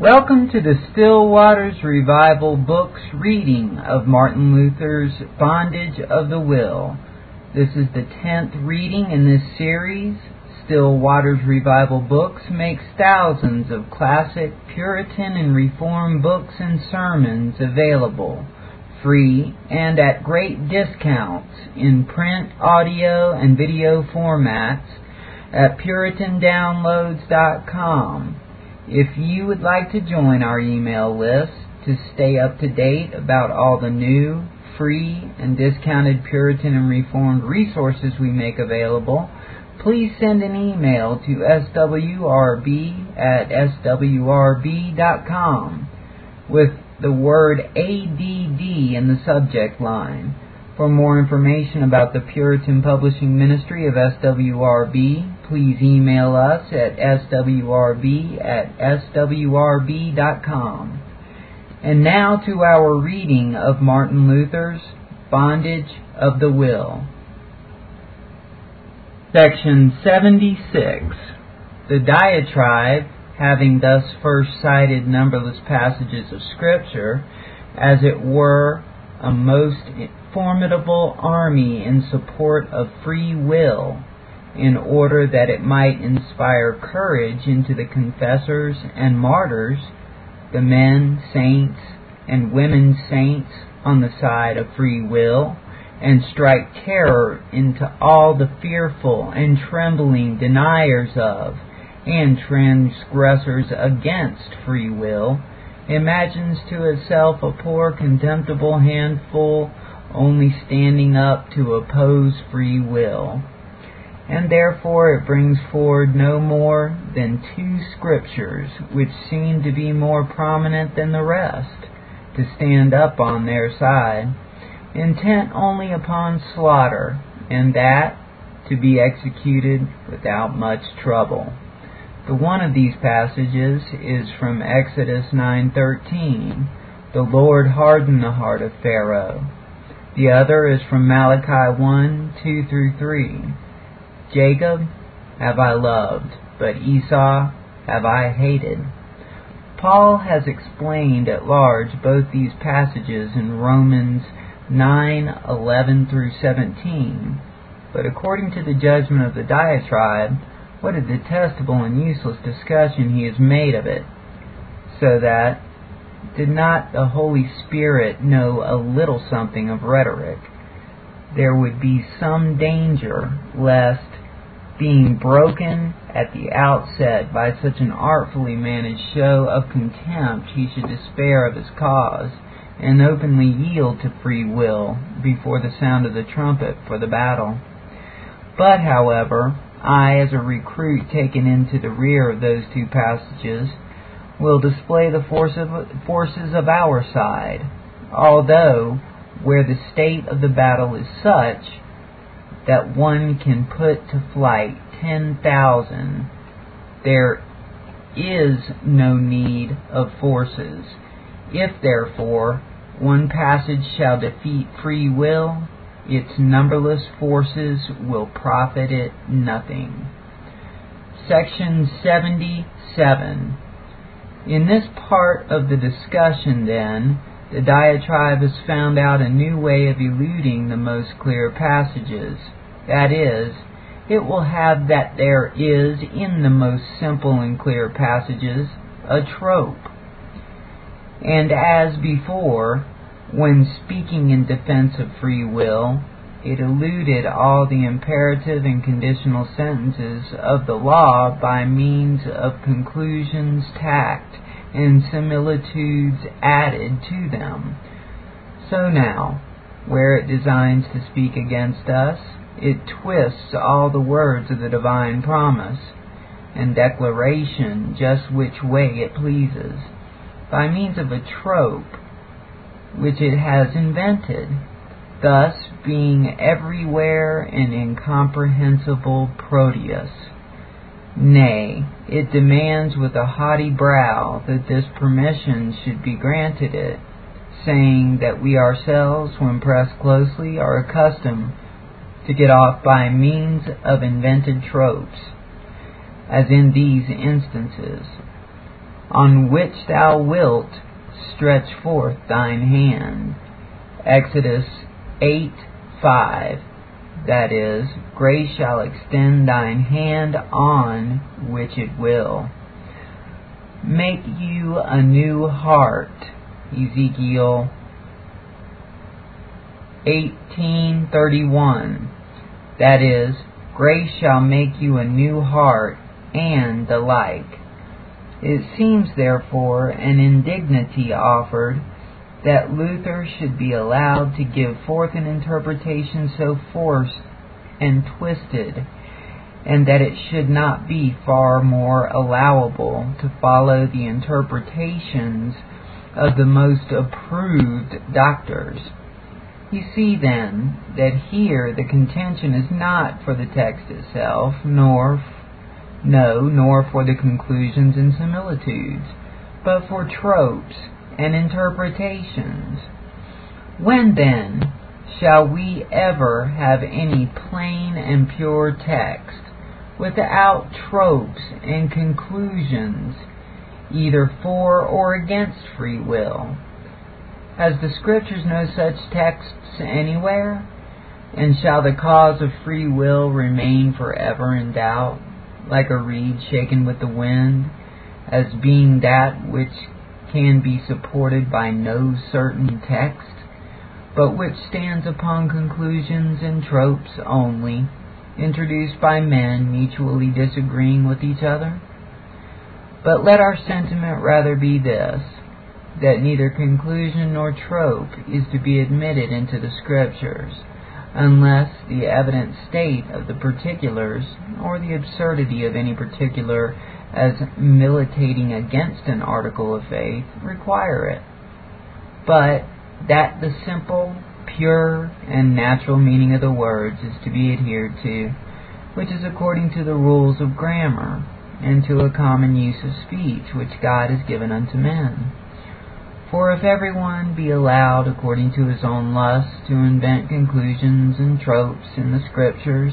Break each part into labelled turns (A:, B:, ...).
A: Welcome to the Still Waters Revival Books reading of Martin Luther's Bondage of the Will. This is the tenth reading in this series. Still Waters Revival Books makes thousands of classic Puritan and Reformed books and sermons available free and at great discounts in print, audio, and video formats at puritandownloads.com. If you would like to join our email list to stay up to date about all the new, free, and discounted Puritan and Reformed resources we make available, please send an email to swrb at swrb.com with the word ADD in the subject line. For more information about the Puritan Publishing Ministry of SWRB, please email us at swrb at swrb.com. And now to our reading of Martin Luther's Bondage of the Will. Section 76. The diatribe, having thus first cited numberless passages of Scripture, as it were a most formidable army in support of free will, in order that it might inspire courage into the confessors and martyrs, the men saints and women saints on the side of free will, and strike terror into all the fearful and trembling deniers of and transgressors against free will, imagines to itself a poor contemptible handful only standing up to oppose free will and therefore it brings forward no more than two scriptures which seem to be more prominent than the rest, to stand up on their side, intent only upon slaughter, and that to be executed without much trouble. The one of these passages is from Exodus 9:13. The Lord hardened the heart of Pharaoh. The other is from Malachi 1, 2 through 3. Jacob have I loved, but Esau have I hated. Paul has explained at large both these passages in Romans 9:11 through 17. But according to the judgment of the diatribe, what a detestable and useless discussion he has made of it, so that did not the Holy Spirit know a little something of rhetoric, there would be some danger lest being broken at the outset by such an artfully managed show of contempt, he should despair of his cause, and openly yield to free will before the sound of the trumpet for the battle. But, however, I, as a recruit taken into the rear of those two passages, will display the force of, forces of our side, although where the state of the battle is such that one can put to flight 10,000, there is no need of forces. If, therefore, one passage shall defeat free will, its numberless forces will profit it nothing. Section 77. In this part of the discussion, then, the diatribe has found out a new way of eluding the most clear passages. That is, it will have that there is, in the most simple and clear passages, a trope. And as before, when speaking in defense of free will, it eluded all the imperative and conditional sentences of the law by means of conclusions tacked and similitudes added to them. So now, where it designs to speak against us, it twists all the words of the divine promise and declaration just which way it pleases, by means of a trope which it has invented, thus being everywhere an incomprehensible Proteus. Nay, it demands with a haughty brow that this permission should be granted it, saying that we ourselves, when pressed closely, are accustomed to get off by means of invented tropes, as in these instances. on which thou wilt stretch forth thine hand. Exodus 8 5. That is, grace shall extend thine hand on which it will. Make you a new heart. Ezekiel 18:31. That is, grace shall make you a new heart and the like. It seems therefore an indignity offered that Luther should be allowed to give forth an interpretation so forced and twisted, and that it should not be far more allowable to follow the interpretations of the most approved doctors. You see then that here the contention is not for the text itself, nor no, nor for the conclusions and similitudes, but for tropes and interpretations. When then shall we ever have any plain and pure text without tropes and conclusions, either for or against free will? Has the Scriptures no such texts anywhere? And shall the cause of free will remain forever in doubt, like a reed shaken with the wind, as being that which can be supported by no certain text, but which stands upon conclusions and tropes only, introduced by men mutually disagreeing with each other? But let our sentiment rather be this, that neither conclusion nor trope is to be admitted into the Scriptures, unless the evident state of the particulars, or the absurdity of any particular as militating against an article of faith require it, but that the simple, pure, and natural meaning of the words is to be adhered to, which is according to the rules of grammar, and to a common use of speech which God has given unto men. For if every one be allowed according to his own lust to invent conclusions and tropes in the Scriptures,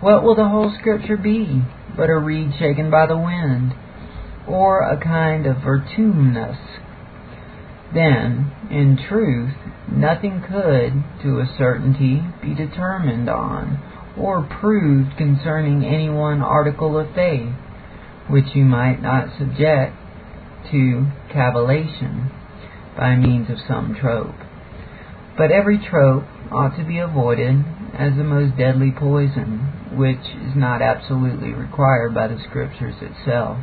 A: what will the whole Scripture be but a reed shaken by the wind, or a kind of vertumnus? Then, in truth, nothing could, to a certainty, be determined on, or proved concerning any one article of faith, which you might not subject to cavillation by means of some trope. But every trope ought to be avoided as the most deadly poison, which is not absolutely required by the Scriptures itself.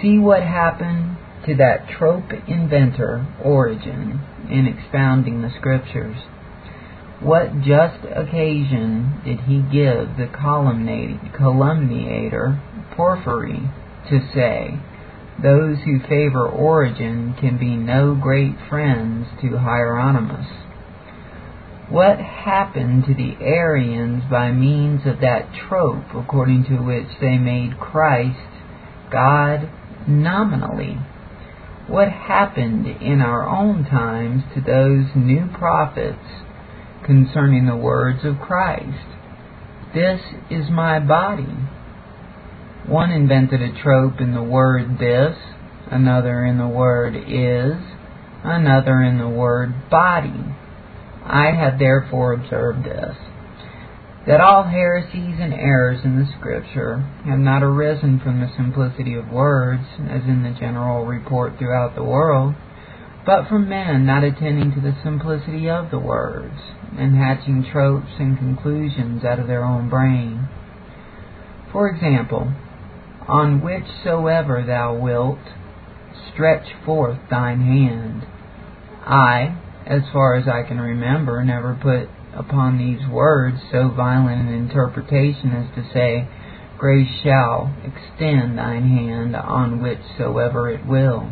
A: See what happened to that trope inventor, Origen, in expounding the Scriptures. What just occasion did he give the calumniator, Porphyry, to say, Those who favor Origen can be no great friends to Hieronymus? What happened to the Arians by means of that trope according to which they made Christ God nominally? What happened in our own times to those new prophets concerning the words of Christ? This is my body. One invented a trope in the word this, another in the word is, another in the word body. I have therefore observed this, that all heresies and errors in the Scripture have not arisen from the simplicity of words, as in the general report throughout the world, but from men not attending to the simplicity of the words, and hatching tropes and conclusions out of their own brain. For example, on whichsoever thou wilt, stretch forth thine hand. I, as far as I can remember, never put upon these words so violent an interpretation as to say, Grace shall extend thine hand on whichsoever it will.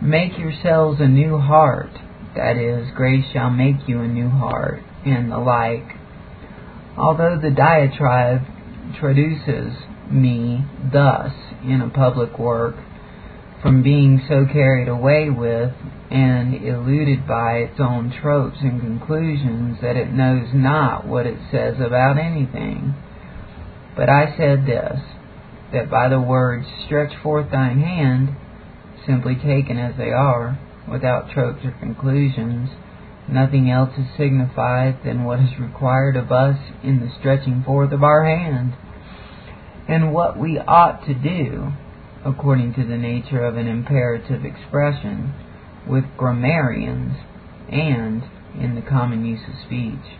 A: Make yourselves a new heart, that is, grace shall make you a new heart, and the like. Although the diatribe traduces me thus in a public work, from being so carried away with and eluded by its own tropes and conclusions that it knows not what it says about anything. But I said this that by the words stretch forth thine hand, simply taken as they are, without tropes or conclusions, nothing else is signified than what is required of us in the stretching forth of our hand, and what we ought to do, according to the nature of an imperative expression, with grammarians, and in the common use of speech.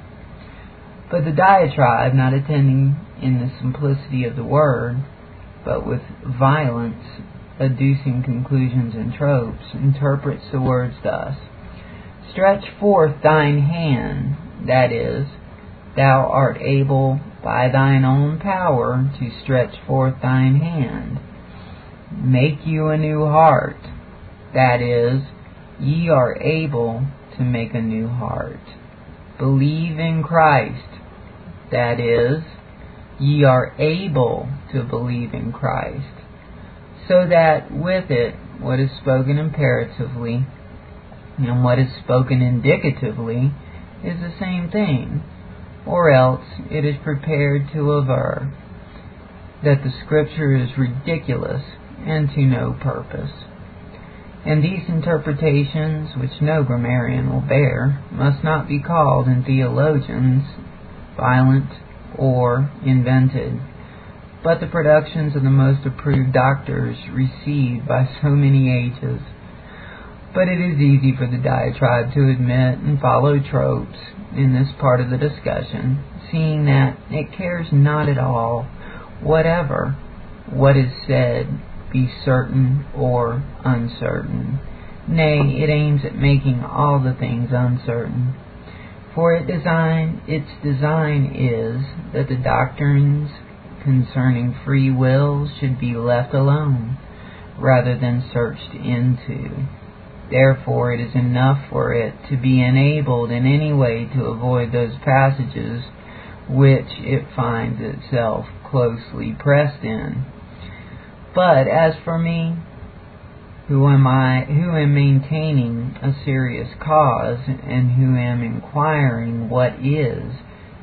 A: But the diatribe, not attending in the simplicity of the word, but with violence, adducing conclusions and tropes, interprets the words thus Stretch forth thine hand, that is, thou art able by thine own power to stretch forth thine hand. Make you a new heart, that is, ye are able to make a new heart. Believe in Christ, that is, ye are able to believe in Christ, so that with it what is spoken imperatively and what is spoken indicatively is the same thing, or else it is prepared to aver that the Scripture is ridiculous and to no purpose. And these interpretations, which no grammarian will bear, must not be called in theologians violent or invented, but the productions of the most approved doctors received by so many ages. But it is easy for the diatribe to admit and follow tropes in this part of the discussion, seeing that it cares not at all whatever what is said be certain or uncertain. Nay, it aims at making all the things uncertain. For it design, its design is that the doctrines concerning free will should be left alone, rather than searched into. Therefore, it is enough for it to be enabled in any way to avoid those passages which it finds itself closely pressed in. But as for me, who am I, who am maintaining a serious cause, and who am inquiring what is,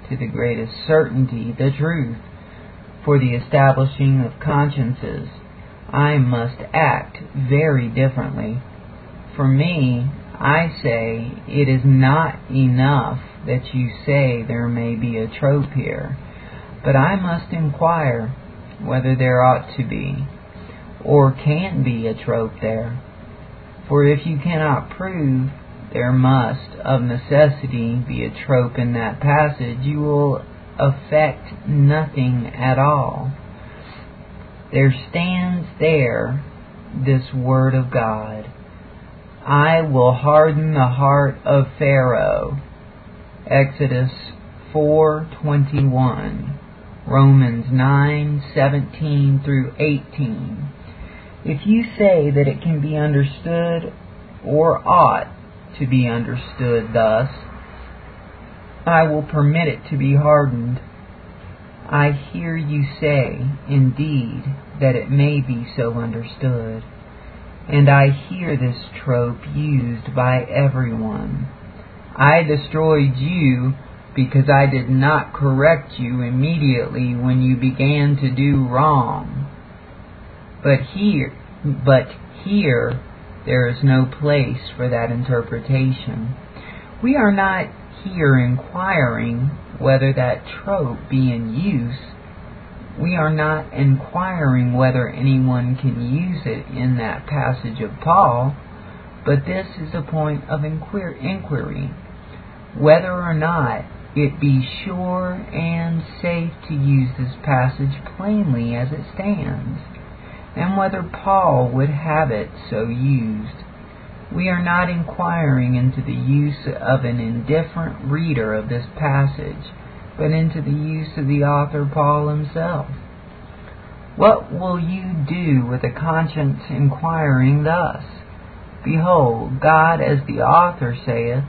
A: to the greatest certainty, the truth, for the establishing of consciences, I must act very differently. For me, I say it is not enough that you say there may be a trope here, but I must inquire whether there ought to be or can be a trope there. For if you cannot prove there must of necessity be a trope in that passage, you will affect nothing at all. There stands there this word of God. I will harden the heart of Pharaoh. Exodus 4:21. Romans 9:17 through 18. If you say that it can be understood or ought to be understood thus, I will permit it to be hardened. I hear you say, indeed, that it may be so understood, and I hear this trope used by everyone. I destroyed you because I did not correct you immediately when you began to do wrong. But here, but here, there is no place for that interpretation. We are not here inquiring whether that trope be in use. We are not inquiring whether anyone can use it in that passage of Paul, but this is a point of inquiry, whether or not it be sure and safe to use this passage plainly as it stands and whether Paul would have it so used. We are not inquiring into the use of an indifferent reader of this passage, but into the use of the author Paul himself. What will you do with a conscience inquiring thus? Behold, God, as the author saith,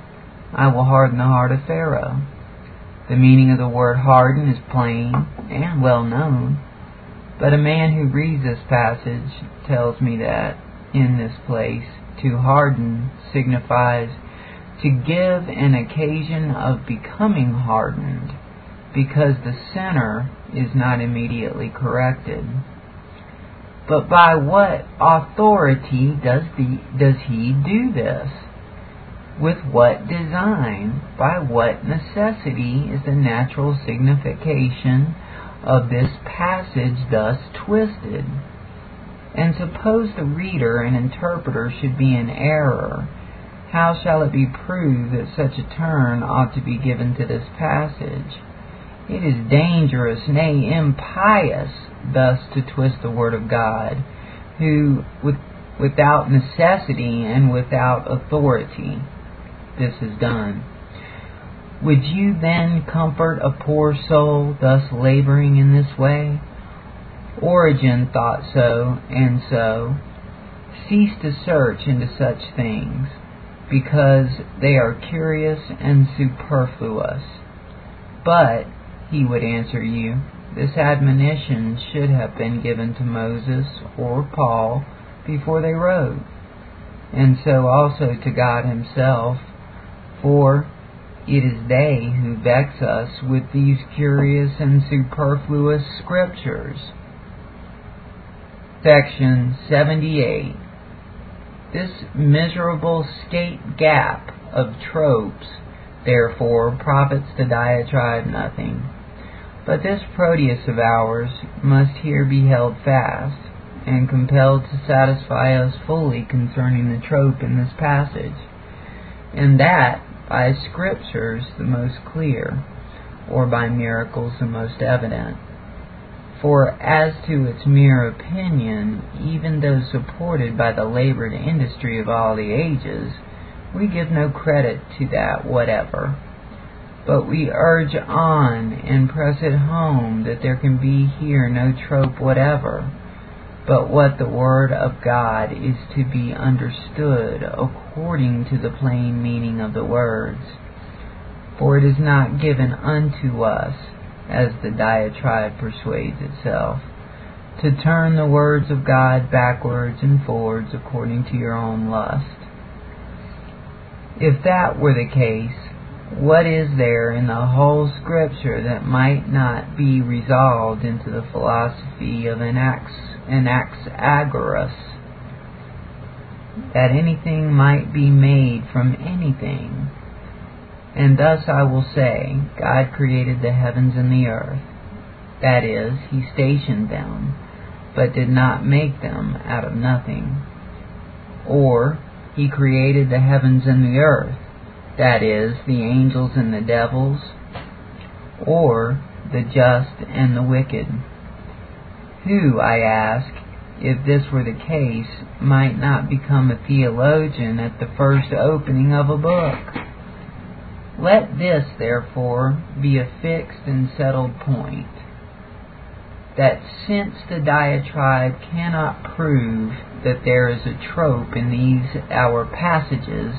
A: I will harden the heart of Pharaoh. The meaning of the word harden is plain and well known. But a man who reads this passage tells me that, in this place, to harden signifies to give an occasion of becoming hardened, because the sinner is not immediately corrected. But by what authority does, the, does he do this? With what design? By what necessity is the natural signification of this passage thus twisted? And suppose the reader and interpreter should be in error, how shall it be proved that such a turn ought to be given to this passage? It is dangerous, nay, impious, thus to twist the Word of God, who, with, without necessity and without authority, this is done. Would you then comfort a poor soul thus laboring in this way? Origen thought so, and so. Cease to search into such things, because they are curious and superfluous. But, he would answer you, this admonition should have been given to Moses or Paul before they wrote, and so also to God Himself, for it is they who vex us with these curious and superfluous scriptures. Section 78. This miserable skate gap of tropes, therefore, profits the diatribe nothing. But this Proteus of ours must here be held fast, and compelled to satisfy us fully concerning the trope in this passage, and that by scriptures the most clear, or by miracles the most evident. For as to its mere opinion, even though supported by the labored industry of all the ages, we give no credit to that whatever. But we urge on and press it home that there can be here no trope whatever, but what the Word of God is to be understood according to the plain meaning of the words. For it is not given unto us as the diatribe persuades itself, to turn the words of God backwards and forwards according to your own lust. If that were the case, what is there in the whole Scripture that might not be resolved into the philosophy of Anax, Anaxagoras? That anything might be made from anything, and thus I will say, God created the heavens and the earth. That is, He stationed them, but did not make them out of nothing. Or, He created the heavens and the earth. That is, the angels and the devils. Or, the just and the wicked. Who, I ask, if this were the case, might not become a theologian at the first opening of a book? Let this, therefore, be a fixed and settled point, that since the diatribe cannot prove that there is a trope in these our passages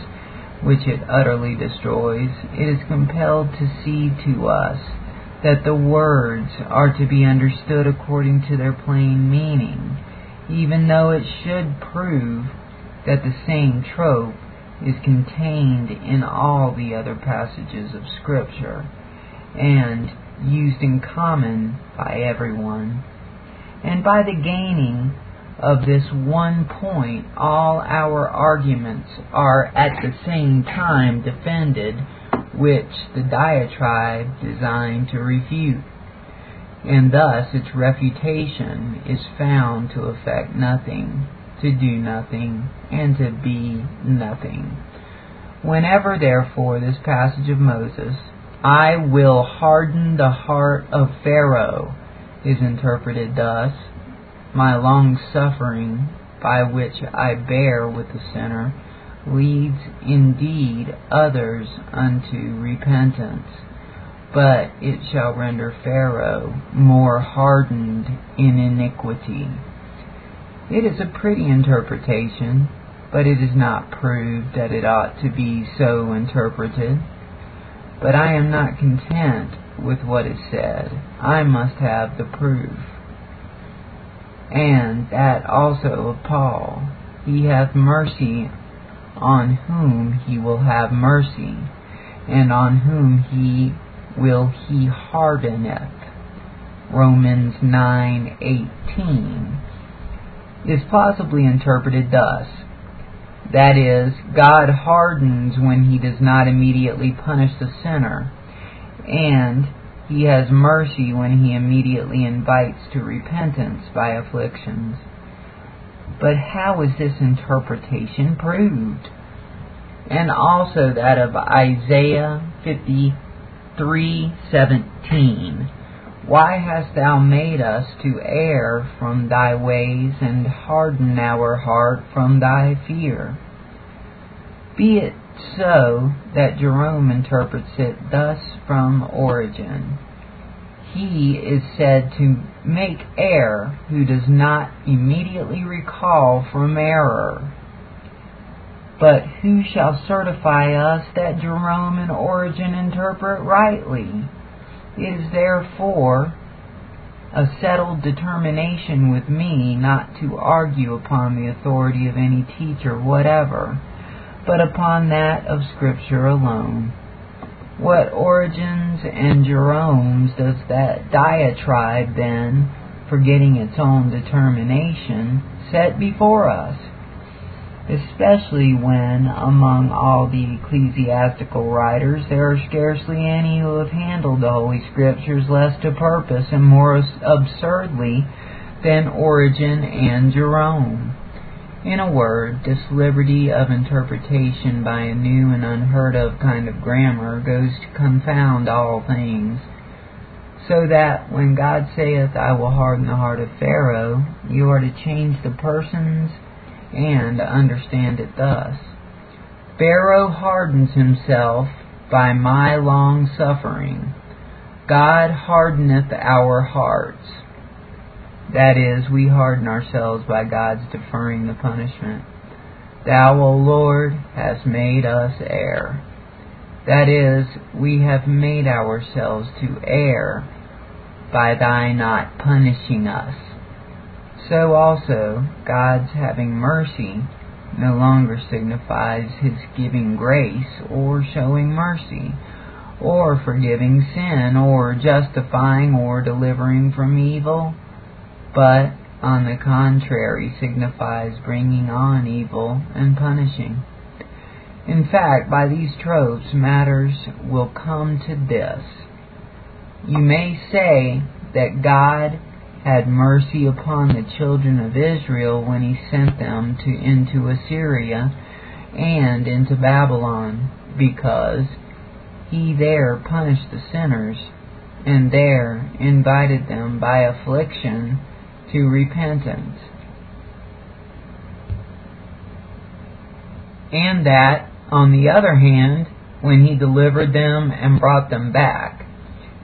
A: which it utterly destroys, it is compelled to cede to us that the words are to be understood according to their plain meaning, even though it should prove that the same trope is contained in all the other passages of Scripture and used in common by everyone. And by the gaining of this one point, all our arguments are at the same time defended, which the diatribe designed to refute. And thus its refutation is found to effect nothing to do nothing, and to be nothing. Whenever, therefore, this passage of Moses, I will harden the heart of Pharaoh, is interpreted thus, my long suffering by which I bear with the sinner leads indeed others unto repentance, but it shall render Pharaoh more hardened in iniquity. It is a pretty interpretation, but it is not proved that it ought to be so interpreted. But I am not content with what is said. I must have the proof. And that also of Paul. He hath mercy on whom he will have mercy, and on whom he will he hardeneth. Romans 9:18 is possibly interpreted thus. That is, God hardens when he does not immediately punish the sinner, and he has mercy when he immediately invites to repentance by afflictions. But how is this interpretation proved? And also that of Isaiah 53:17. Why hast thou made us to err from thy ways and harden our heart from thy fear? Be it so that Jerome interprets it thus from Origen. He is said to make err who does not immediately recall from error. But who shall certify us that Jerome and Origen interpret rightly? It is therefore a settled determination with me not to argue upon the authority of any teacher whatever, but upon that of Scripture alone. What Origens and Jeromes does that diatribe then, forgetting its own determination, set before us? Especially when, among all the ecclesiastical writers, there are scarcely any who have handled the Holy Scriptures less to purpose and more absurdly than Origen and Jerome. In a word, this liberty of interpretation by a new and unheard of kind of grammar goes to confound all things, so that when God saith, I will harden the heart of Pharaoh, you are to change the persons and understand it thus. Pharaoh hardens himself by my long suffering. God hardeneth our hearts. That is, we harden ourselves by God's deferring the punishment. Thou, O Lord, hast made us err. That is, we have made ourselves to err by thy not punishing us. So also, God's having mercy no longer signifies his giving grace or showing mercy, or forgiving sin, or justifying or delivering from evil but on the contrary signifies bringing on evil and punishing. In fact, by these tropes, matters will come to this. You may say that God had mercy upon the children of Israel when he sent them to, into Assyria and into Babylon, because he there punished the sinners, and there invited them by affliction to repentance. And that, on the other hand, when he delivered them and brought them back,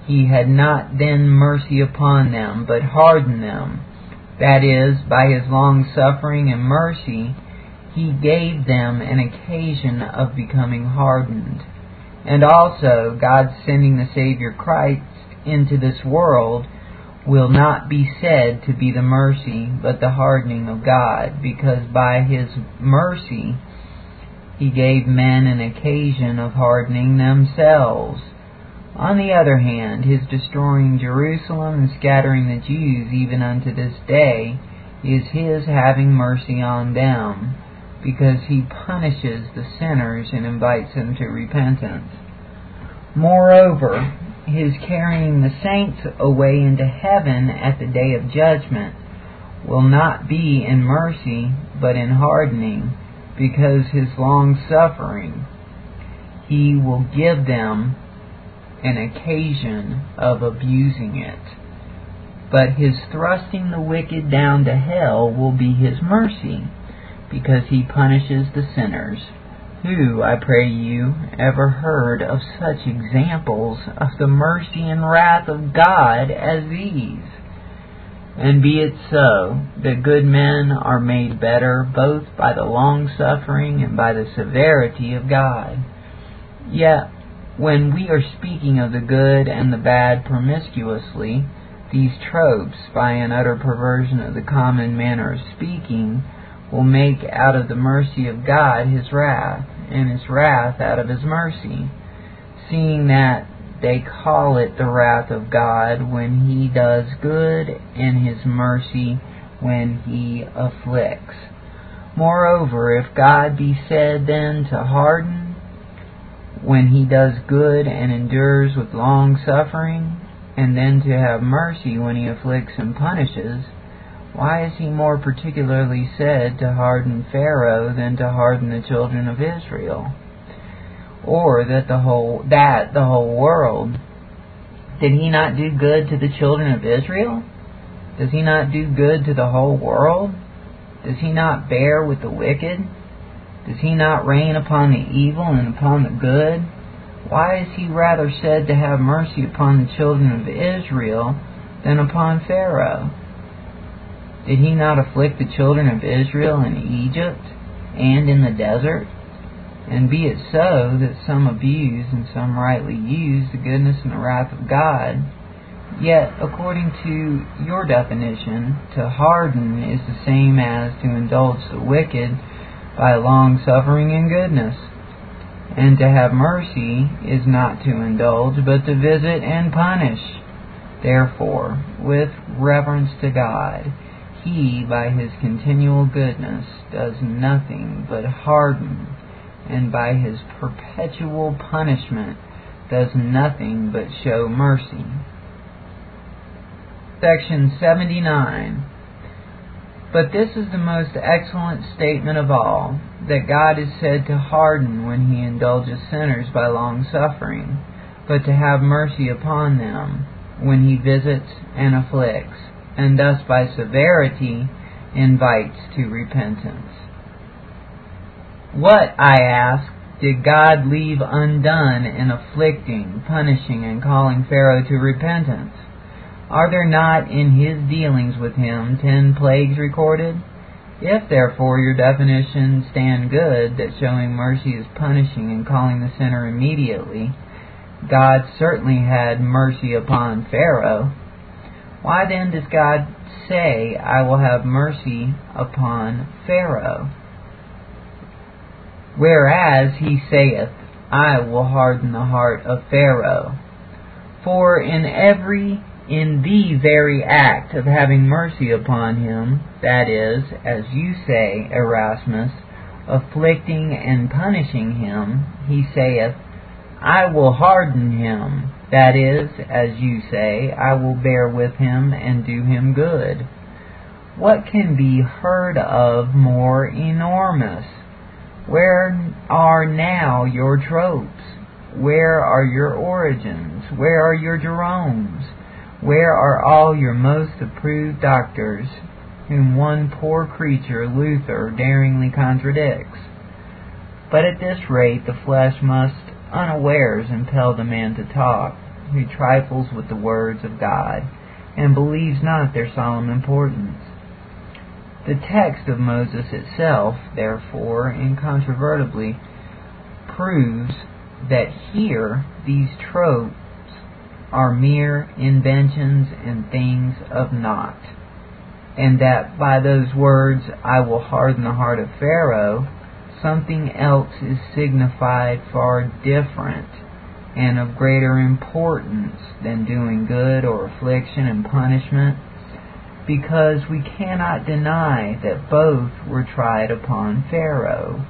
A: he had not then mercy upon them, but hardened them. That is, by his long suffering and mercy, he gave them an occasion of becoming hardened. And also, God sending the Savior Christ into this world will not be said to be the mercy, but the hardening of God, because by his mercy he gave men an occasion of hardening themselves. On the other hand, his destroying Jerusalem and scattering the Jews even unto this day is his having mercy on them, because he punishes the sinners and invites them to repentance. Moreover, his carrying the saints away into heaven at the day of judgment will not be in mercy, but in hardening, because his long suffering, he will give them an occasion of abusing it. But his thrusting the wicked down to hell will be his mercy, because he punishes the sinners. Who, I pray you, ever heard of such examples of the mercy and wrath of God as these? And be it so, that good men are made better both by the long suffering and by the severity of God. Yet, when we are speaking of the good and the bad promiscuously, these tropes, by an utter perversion of the common manner of speaking, will make out of the mercy of God his wrath, and his wrath out of his mercy, seeing that they call it the wrath of God when he does good, and his mercy when he afflicts. Moreover, if God be said then to harden when he does good and endures with long suffering, and then to have mercy when he afflicts and punishes, why is he more particularly said to harden Pharaoh than to harden the children of Israel? Or that the whole that the whole world did he not do good to the children of Israel? Does he not do good to the whole world? Does he not bear with the wicked? Does he not rain upon the evil and upon the good? Why is he rather said to have mercy upon the children of Israel than upon Pharaoh? Did he not afflict the children of Israel in Egypt and in the desert? And be it so that some abuse and some rightly use the goodness and the wrath of God, yet according to your definition, to harden is the same as to indulge the wicked by long suffering and goodness. And to have mercy is not to indulge, but to visit and punish. Therefore, with reverence to God, he, by his continual goodness, does nothing but harden and by his perpetual punishment does nothing but show mercy. Section 79. But this is the most excellent statement of all, that God is said to harden when he indulges sinners by long suffering, but to have mercy upon them when he visits and afflicts, and thus by severity invites to repentance. What, I ask, did God leave undone in afflicting, punishing, and calling Pharaoh to repentance? Are there not in his dealings with him ten plagues recorded? If therefore your definitions stand good, that showing mercy is punishing and calling the sinner immediately, God certainly had mercy upon Pharaoh. Why then does God say, I will have mercy upon Pharaoh? Whereas he saith, I will harden the heart of Pharaoh. For in every, in the very act of having mercy upon him, that is, as you say, Erasmus, afflicting and punishing him, he saith, I will harden him, that is, as you say, I will bear with him and do him good. What can be heard of more enormous? Where are now your tropes? Where are your Origens? Where are your Jeromes? Where are all your most approved doctors, whom one poor creature, Luther, daringly contradicts? But at this rate the flesh must unawares impel the man to talk, who trifles with the words of God, and believes not their solemn importance. The text of Moses itself, therefore, incontrovertibly proves that here these tropes are mere inventions and things of naught, and that by those words, I will harden the heart of Pharaoh, something else is signified far different and of greater importance than doing good or affliction and punishment because we cannot deny that both were tried upon Pharaoh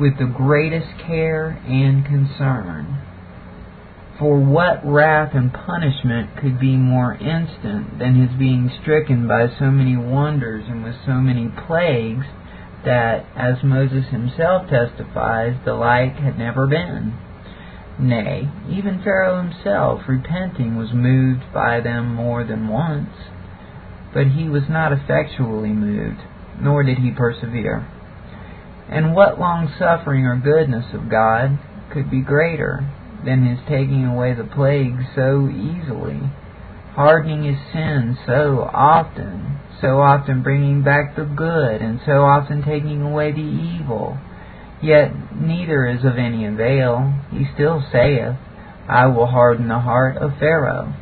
A: with the greatest care and concern. For what wrath and punishment could be more instant than his being stricken by so many wonders and with so many plagues that, as Moses himself testifies, the like had never been? Nay, even Pharaoh himself, repenting, was moved by them more than once but he was not effectually moved, nor did he persevere. And what long suffering or goodness of God could be greater than his taking away the plague so easily, hardening his sin so often, so often bringing back the good, and so often taking away the evil? Yet neither is of any avail. He still saith, I will harden the heart of Pharaoh.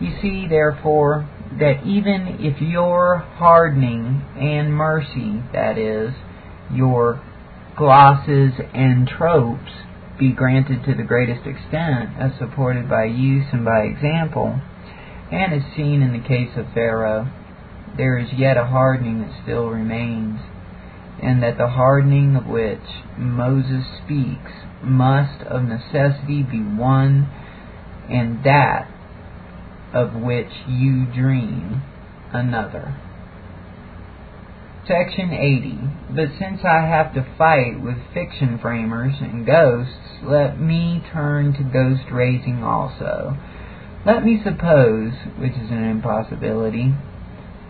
A: You see, therefore, that even if your hardening and mercy, that is, your glosses and tropes, be granted to the greatest extent, as supported by use and by example, and is seen in the case of Pharaoh, there is yet a hardening that still remains, and that the hardening of which Moses speaks must of necessity be one, and that of which you dream another. Section 80. But since I have to fight with fiction framers and ghosts, let me turn to ghost raising also. Let me suppose, which is an impossibility,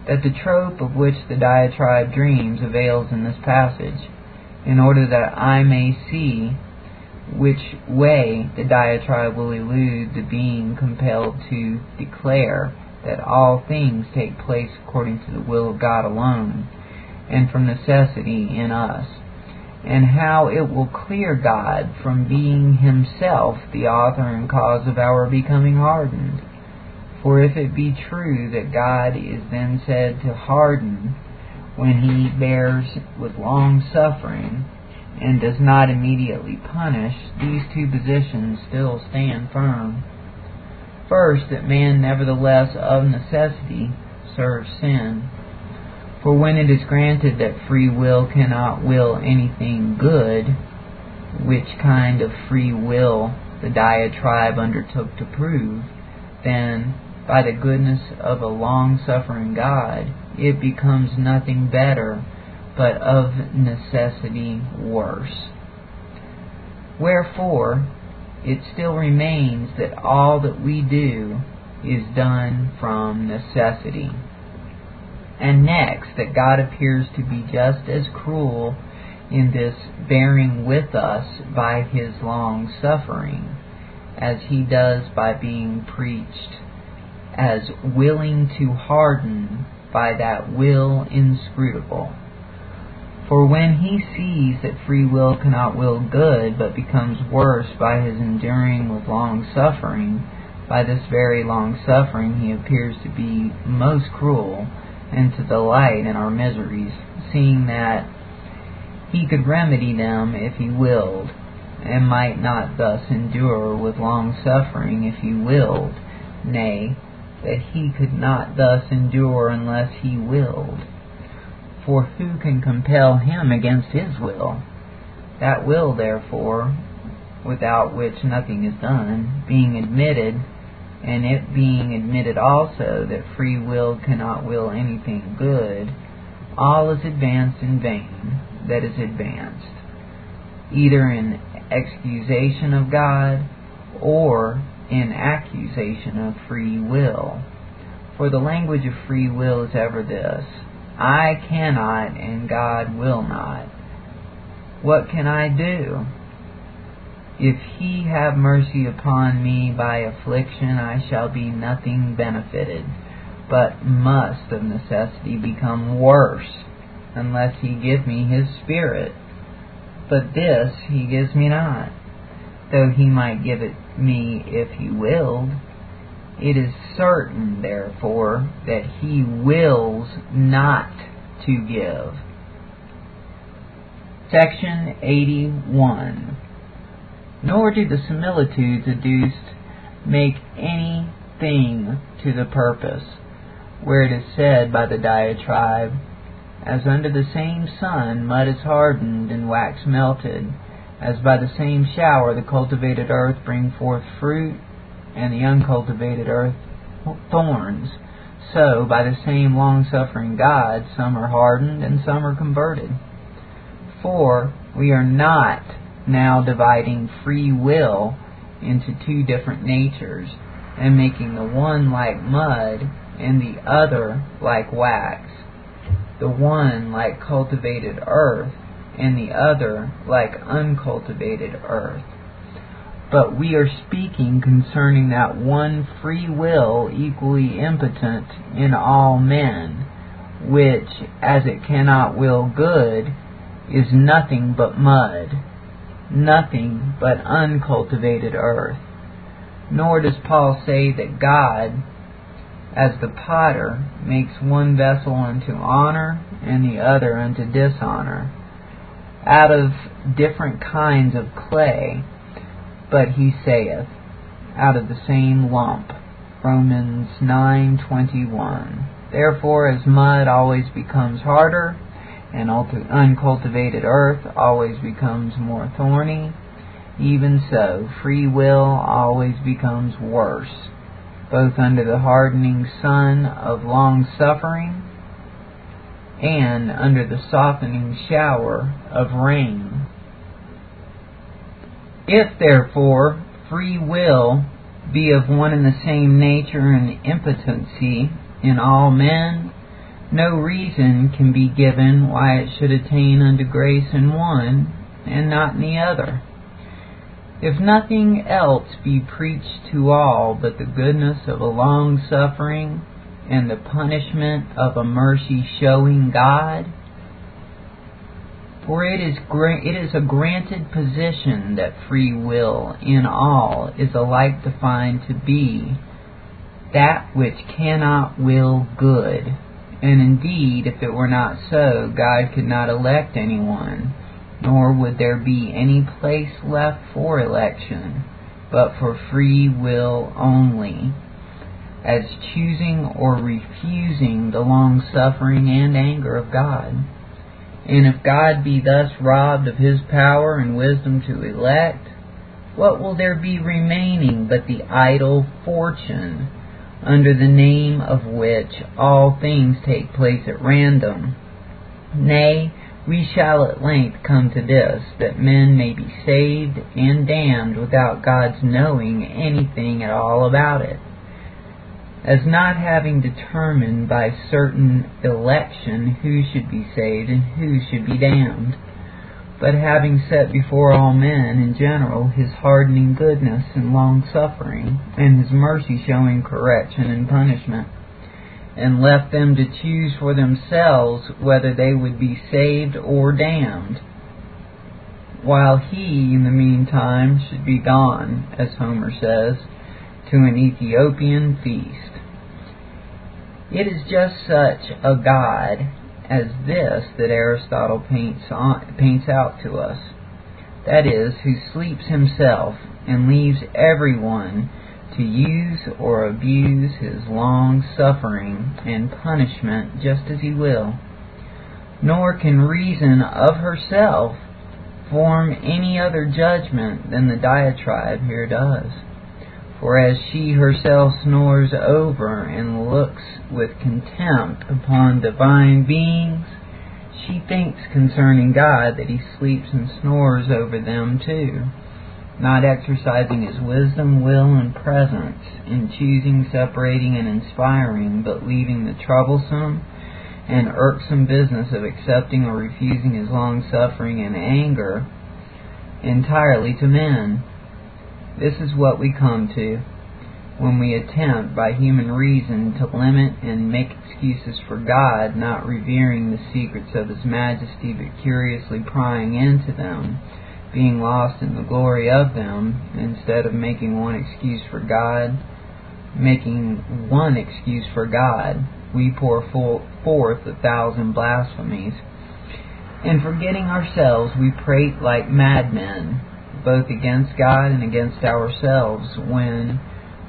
A: that the trope of which the diatribe dreams avails in this passage, in order that I may see which way the diatribe will elude the being compelled to declare that all things take place according to the will of God alone and from necessity in us, and how it will clear God from being himself the author and cause of our becoming hardened. For if it be true that God is then said to harden when he bears with long suffering, and does not immediately punish, these two positions still stand firm. First, that man nevertheless of necessity serves sin, for when it is granted that free will cannot will anything good, which kind of free will the diatribe undertook to prove, then, by the goodness of a long-suffering God, it becomes nothing better, but of necessity worse. Wherefore, it still remains that all that we do is done from necessity. And next, that God appears to be just as cruel in this bearing with us by his long suffering as he does by being preached as willing to harden by that will inscrutable. For when he sees that free will cannot will good, but becomes worse by his enduring with long suffering, by this very long suffering he appears to be most cruel, and to delight in our miseries, seeing that he could remedy them if he willed, and might not thus endure with long suffering if he willed, nay, that he could not thus endure unless he willed. For who can compel him against his will? That will, therefore, without which nothing is done, being admitted, and it being admitted also that free will cannot will anything good, all is advanced in vain that is advanced, either in excusation of God or in accusation of free will. For the language of free will is ever this I cannot and God will not. What can I do? If he have mercy upon me by affliction, I shall be nothing benefited, but must of necessity become worse, unless he give me his Spirit. But this he gives me not, though he might give it me if he willed. It is certain, therefore, that he wills not to give. Section 81 nor do the similitudes adduced make any thing to the purpose, where it is said by the diatribe, As under the same sun mud is hardened and wax melted, as by the same shower the cultivated earth bring forth fruit, and the uncultivated earth thorns, so by the same long-suffering God some are hardened and some are converted. For we are not now dividing free will into two different natures and making the one like mud and the other like wax, the one like cultivated earth and the other like uncultivated earth. But we are speaking concerning that one free will equally impotent in all men, which, as it cannot will good, is nothing but mud nothing but uncultivated earth. Nor does Paul say that God, as the potter, makes one vessel unto honor and the other unto dishonor, out of different kinds of clay, but he saith, out of the same lump. Romans 9:21. Therefore, as mud always becomes harder, and uncultivated earth always becomes more thorny, even so, free will always becomes worse, both under the hardening sun of long suffering and under the softening shower of rain. If, therefore, free will be of one and the same nature and impotency in all men, no reason can be given why it should attain unto grace in one and not in the other. If nothing else be preached to all but the goodness of a long suffering and the punishment of a mercy showing God, for it is, it is a granted position that free will in all is alike defined to be that which cannot will good. And indeed, if it were not so, God could not elect anyone, nor would there be any place left for election, but for free will only, as choosing or refusing the long suffering and anger of God. And if God be thus robbed of his power and wisdom to elect, what will there be remaining but the idle fortune, under the name of which all things take place at random? Nay, we shall at length come to this, that men may be saved and damned without God's knowing anything at all about it as not having determined by certain election who should be saved and who should be damned, but having set before all men in general his hardening goodness and long suffering, and his mercy showing correction and punishment, and left them to choose for themselves whether they would be saved or damned, while he in the meantime should be gone, as Homer says, to an Ethiopian feast. It is just such a God as this that Aristotle paints, on, paints out to us. That is, who sleeps himself and leaves everyone to use or abuse his long suffering and punishment just as he will. Nor can reason of herself form any other judgment than the diatribe here does. For as she herself snores over and looks with contempt upon divine beings, she thinks concerning God that he sleeps and snores over them too, not exercising his wisdom, will, and presence in choosing, separating, and inspiring, but leaving the troublesome and irksome business of accepting or refusing his long suffering and anger entirely to men this is what we come to when we attempt by human reason to limit and make excuses for God not revering the secrets of His majesty but curiously prying into them, being lost in the glory of them, instead of making one excuse for God, making one excuse for God, we pour forth a thousand blasphemies. And forgetting ourselves, we prate like madmen both against God and against ourselves when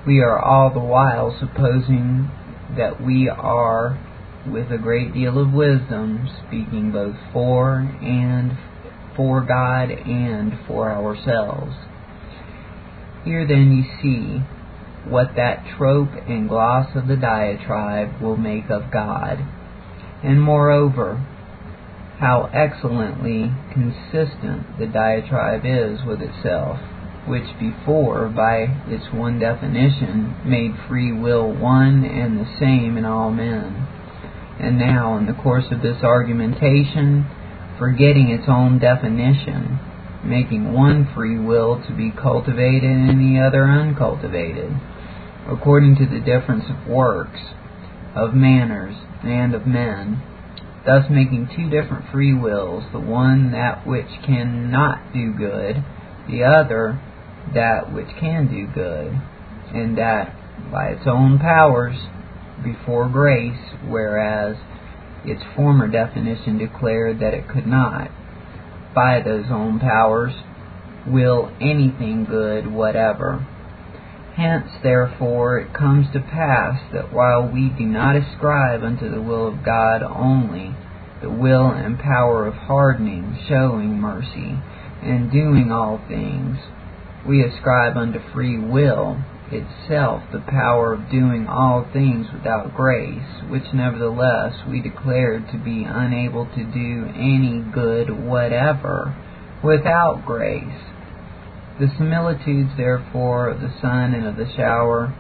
A: we are all the while supposing that we are, with a great deal of wisdom, speaking both for and for God and for ourselves. Here then you see what that trope and gloss of the diatribe will make of God. And moreover, how excellently consistent the diatribe is with itself, which before, by its one definition, made free will one and the same in all men, and now, in the course of this argumentation, forgetting its own definition, making one free will to be cultivated and the other uncultivated, according to the difference of works, of manners, and of men thus making two different free wills, the one that which cannot do good, the other that which can do good, and that by its own powers before grace, whereas its former definition declared that it could not, by those own powers, will anything good whatever. Hence, therefore, it comes to pass that while we do not ascribe unto the will of God only the will and power of hardening, showing mercy, and doing all things, we ascribe unto free will itself the power of doing all things without grace, which nevertheless we declare to be unable to do any good whatever without grace. The similitudes, therefore, of the sun and of the shower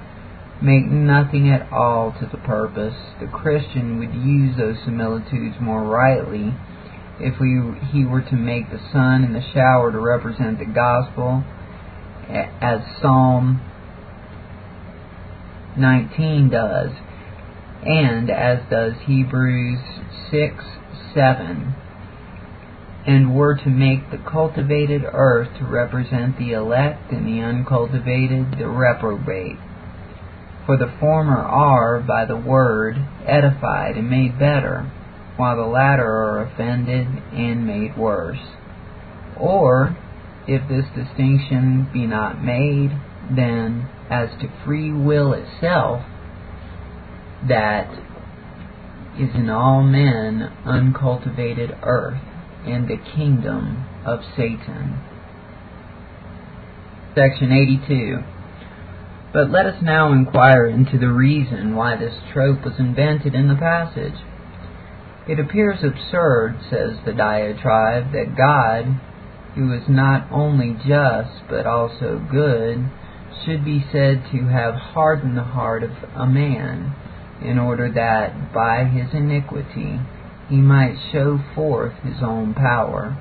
A: make nothing at all to the purpose. The Christian would use those similitudes more rightly if we, he were to make the sun and the shower to represent the gospel, as Psalm 19 does, and as does Hebrews 6 7 and were to make the cultivated earth to represent the elect and the uncultivated the reprobate. For the former are, by the word, edified and made better, while the latter are offended and made worse. Or, if this distinction be not made, then, as to free will itself, that is in all men uncultivated earth, and the kingdom of Satan. Section 82. But let us now inquire into the reason why this trope was invented in the passage. It appears absurd, says the diatribe, that God, who is not only just but also good, should be said to have hardened the heart of a man, in order that, by his iniquity, he might show forth his own power.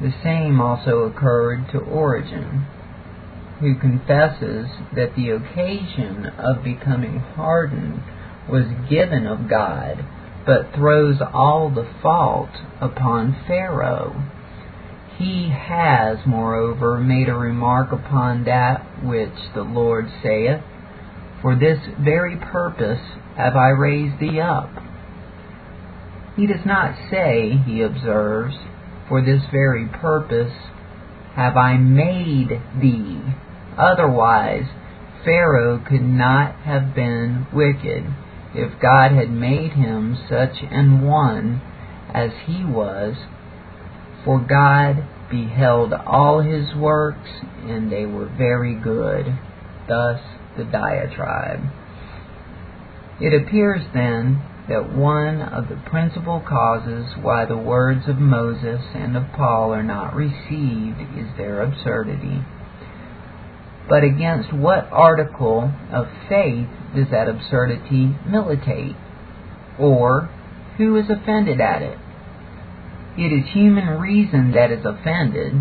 A: The same also occurred to Origen, who confesses that the occasion of becoming hardened was given of God, but throws all the fault upon Pharaoh. He has, moreover, made a remark upon that which the Lord saith, For this very purpose have I raised thee up. He does not say, he observes, For this very purpose have I made thee. Otherwise, Pharaoh could not have been wicked if God had made him such an one as he was, for God beheld all his works, and they were very good. Thus the diatribe. It appears then that one of the principal causes why the words of Moses and of Paul are not received is their absurdity. But against what article of faith does that absurdity militate? Or who is offended at it? It is human reason that is offended,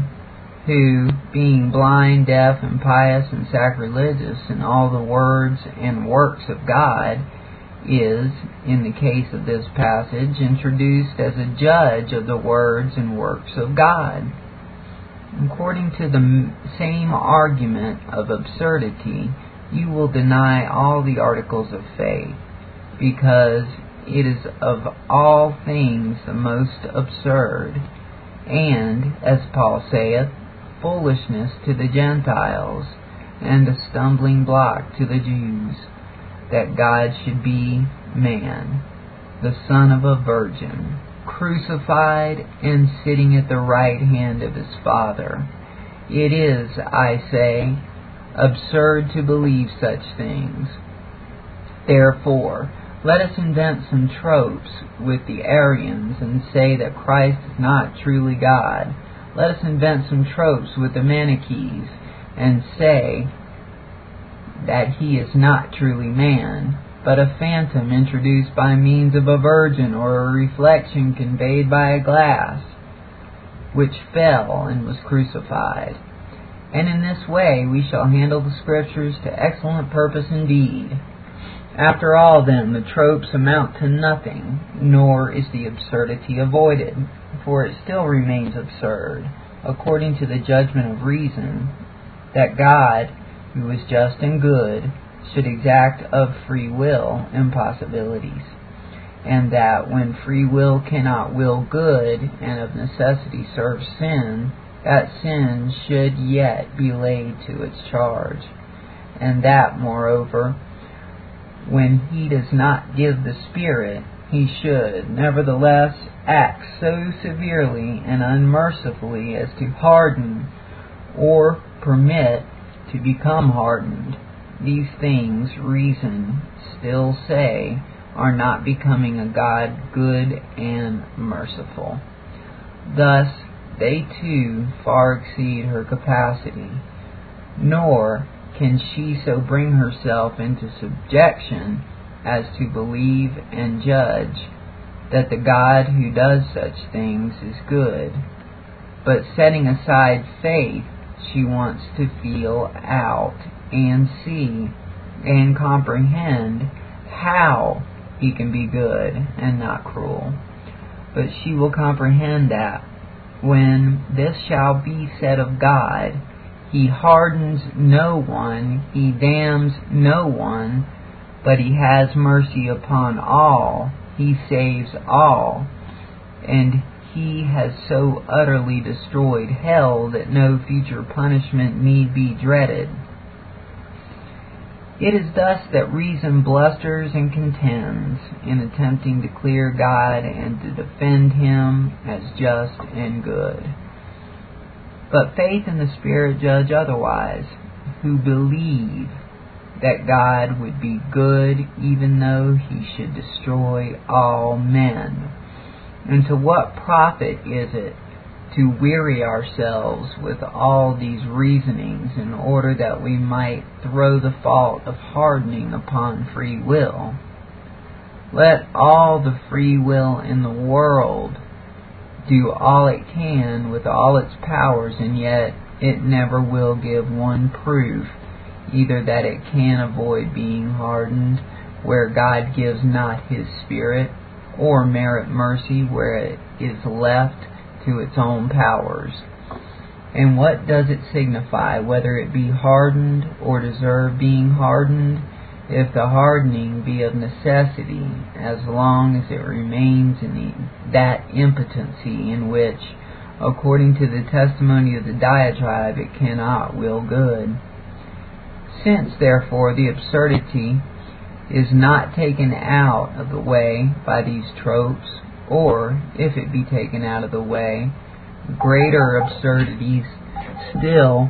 A: who, being blind, deaf, impious, and sacrilegious in all the words and works of God, is, in the case of this passage, introduced as a judge of the words and works of God. According to the same argument of absurdity, you will deny all the articles of faith, because it is of all things the most absurd, and, as Paul saith, foolishness to the Gentiles, and a stumbling block to the Jews that God should be man, the son of a virgin, crucified and sitting at the right hand of his Father. It is, I say, absurd to believe such things. Therefore, let us invent some tropes with the Arians and say that Christ is not truly God. Let us invent some tropes with the Manichees and say that he is not truly man, but a phantom introduced by means of a virgin or a reflection conveyed by a glass, which fell and was crucified. And in this way we shall handle the Scriptures to excellent purpose indeed. After all, then, the tropes amount to nothing, nor is the absurdity avoided, for it still remains absurd, according to the judgment of reason, that God, who is just and good, should exact of free will impossibilities, and that when free will cannot will good, and of necessity serves sin, that sin should yet be laid to its charge, and that, moreover, when he does not give the Spirit, he should, nevertheless, act so severely and unmercifully as to harden or permit to become hardened. These things reason still say are not becoming a God good and merciful. Thus, they too far exceed her capacity, nor can she so bring herself into subjection as to believe and judge that the God who does such things is good. But setting aside faith, she wants to feel out and see and comprehend how he can be good and not cruel. But she will comprehend that when this shall be said of God, he hardens no one, he damns no one, but he has mercy upon all, he saves all, and he has so utterly destroyed hell that no future punishment need be dreaded. It is thus that reason blusters and contends in attempting to clear God and to defend him as just and good. But faith and the Spirit judge otherwise, who believe that God would be good even though he should destroy all men. And to what profit is it to weary ourselves with all these reasonings in order that we might throw the fault of hardening upon free will. Let all the free will in the world do all it can with all its powers, and yet it never will give one proof either that it can avoid being hardened where God gives not his Spirit, or merit mercy where it is left to its own powers. And what does it signify whether it be hardened or deserve being hardened, if the hardening be of necessity, as long as it remains in the, that impotency in which, according to the testimony of the diatribe, it cannot will good. Since, therefore, the absurdity is not taken out of the way by these tropes, or, if it be taken out of the way, greater absurdities still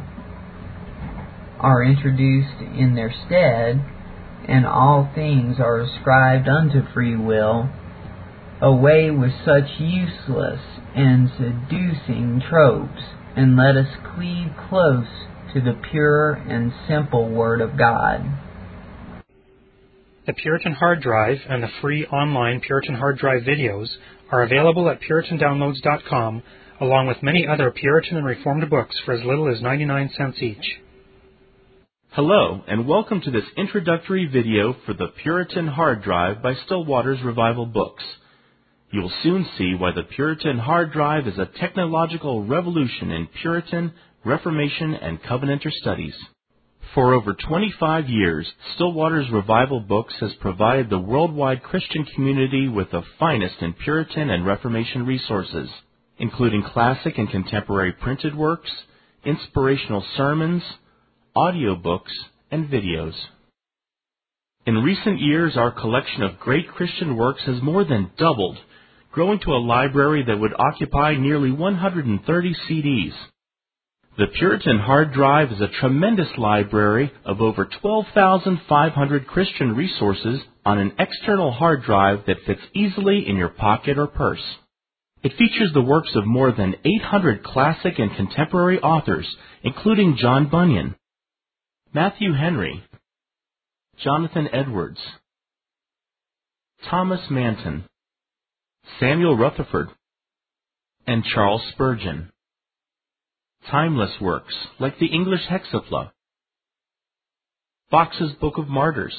A: are introduced in their stead, and all things are ascribed unto free will, away with such useless and seducing tropes, and let us cleave close to the pure and simple Word of God.
B: The Puritan Hard Drive and the free online Puritan Hard Drive videos are available at PuritanDownloads.com, along with many other Puritan and Reformed books for as little as 99 cents each.
C: Hello, and welcome to this introductory video for the Puritan Hard Drive by Still Waters Revival Books. You will soon see why the Puritan Hard Drive is a technological revolution in Puritan, Reformation, and Covenanter studies. For over 25 years, Still Waters Revival Books has provided the worldwide Christian community with the finest in Puritan and Reformation resources, including classic and contemporary printed works, inspirational sermons, audiobooks, and videos. In recent years, our collection of great Christian works has more than doubled, growing to a library that would occupy nearly 130 CDs. The Puritan Hard Drive is a tremendous library of over 12,500 Christian resources on an external hard drive that fits easily in your pocket or purse. It features the works of more than 800 classic and contemporary authors, including John Bunyan, Matthew Henry, Jonathan Edwards, Thomas Manton, Samuel Rutherford, and Charles Spurgeon timeless works like the English Hexapla, Foxe's Book of Martyrs,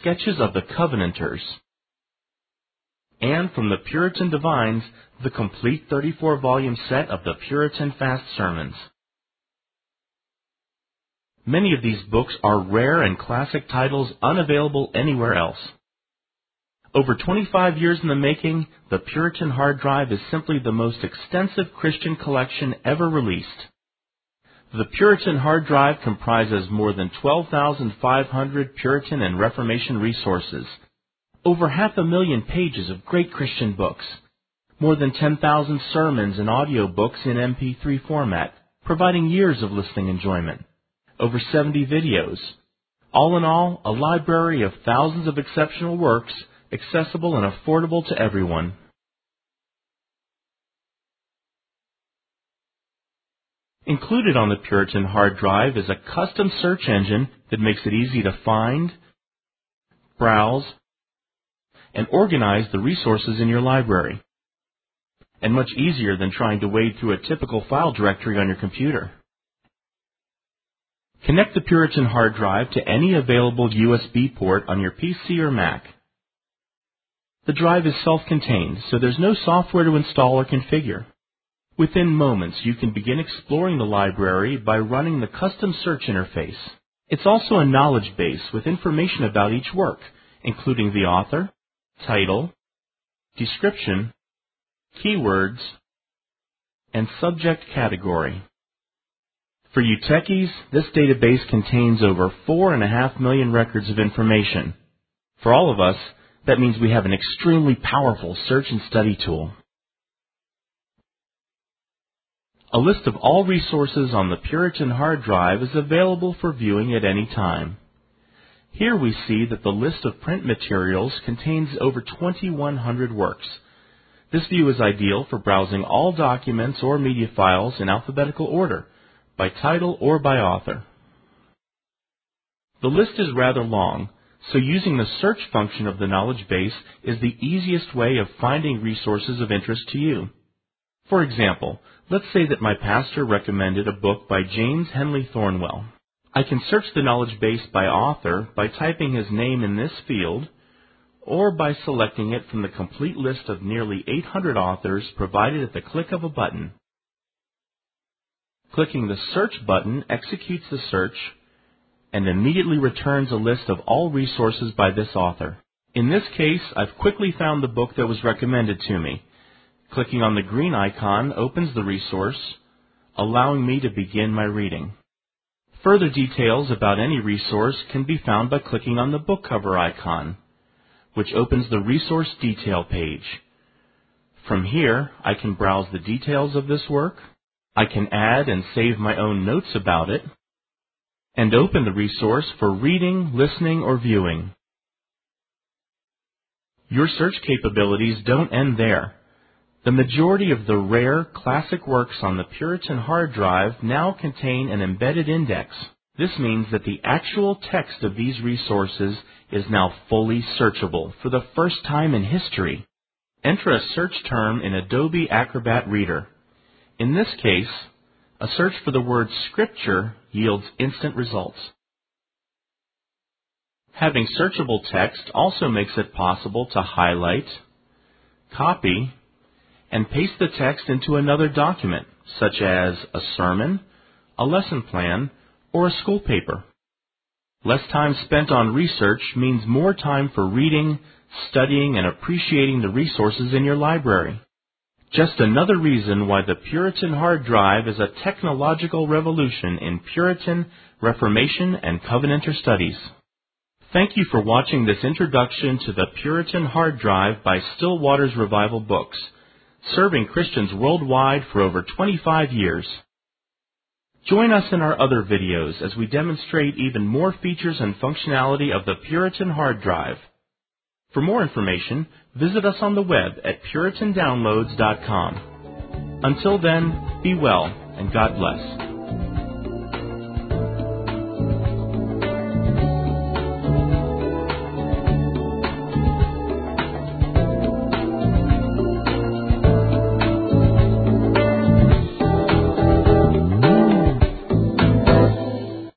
C: Sketches of the Covenanters, and from the Puritan Divines, the complete 34 volume set of the Puritan Fast Sermons. Many of these books are rare and classic titles unavailable anywhere else. Over 25 years in the making, the Puritan hard drive is simply the most extensive Christian collection ever released. The Puritan hard drive comprises more than 12,500 Puritan and Reformation resources, over half a million pages of great Christian books, more than 10,000 sermons and audio books in MP3 format, providing years of listening enjoyment, over 70 videos. All in all, a library of thousands of exceptional works, accessible and affordable to everyone. Included on the Puritan hard drive is a custom search engine that makes it easy to find, browse, and organize the resources in your library. And much easier than trying to wade through a typical file directory on your computer. Connect the Puritan hard drive to any available USB port on your PC or Mac. The drive is self-contained, so there's no software to install or configure. Within moments, you can begin exploring the library by running the custom search interface. It's also a knowledge base with information about each work, including the author, title, description, keywords, and subject category. For you techies, this database contains over four and a half million records of information. For all of us, that means we have an extremely powerful search and study tool. A list of all resources on the Puritan hard drive is available for viewing at any time. Here we see that the list of print materials contains over 2,100 works. This view is ideal for browsing all documents or media files in alphabetical order, by title or by author. The list is rather long, so using the search function of the knowledge base is the easiest way of finding resources of interest to you. For example, let's say that my pastor recommended a book by James Henley Thornwell. I can search the knowledge base by author by typing his name in this field or by selecting it from the complete list of nearly 800 authors provided at the click of a button. Clicking the search button executes the search and immediately returns a list of all resources by this author. In this case, I've quickly found the book that was recommended to me. Clicking on the green icon opens the resource, allowing me to begin my reading. Further details about any resource can be found by clicking on the book cover icon, which opens the resource detail page. From here, I can browse the details of this work, I can add and save my own notes about it, and open the resource for reading, listening, or viewing. Your search capabilities don't end there. The majority of the rare classic works on the Puritan hard drive now contain an embedded index. This means that the actual text of these resources is now fully searchable for the first time in history. Enter a search term in Adobe Acrobat Reader. In this case, a search for the word scripture yields instant results. Having searchable text also makes it possible to highlight, copy, and paste the text into another document, such as a sermon, a lesson plan, or a school paper. Less time spent on research means more time for reading, studying, and appreciating the resources in your library. Just another reason why the Puritan hard drive is a technological revolution in Puritan, Reformation, and Covenanter studies. Thank you for watching this introduction to the Puritan hard drive by Still Waters Revival Books, serving Christians worldwide for over 25 years. Join us in our other videos as we demonstrate even more features and functionality of the Puritan hard drive. For more information, visit us on the web at puritandownloads.com. Until then, be well and God bless.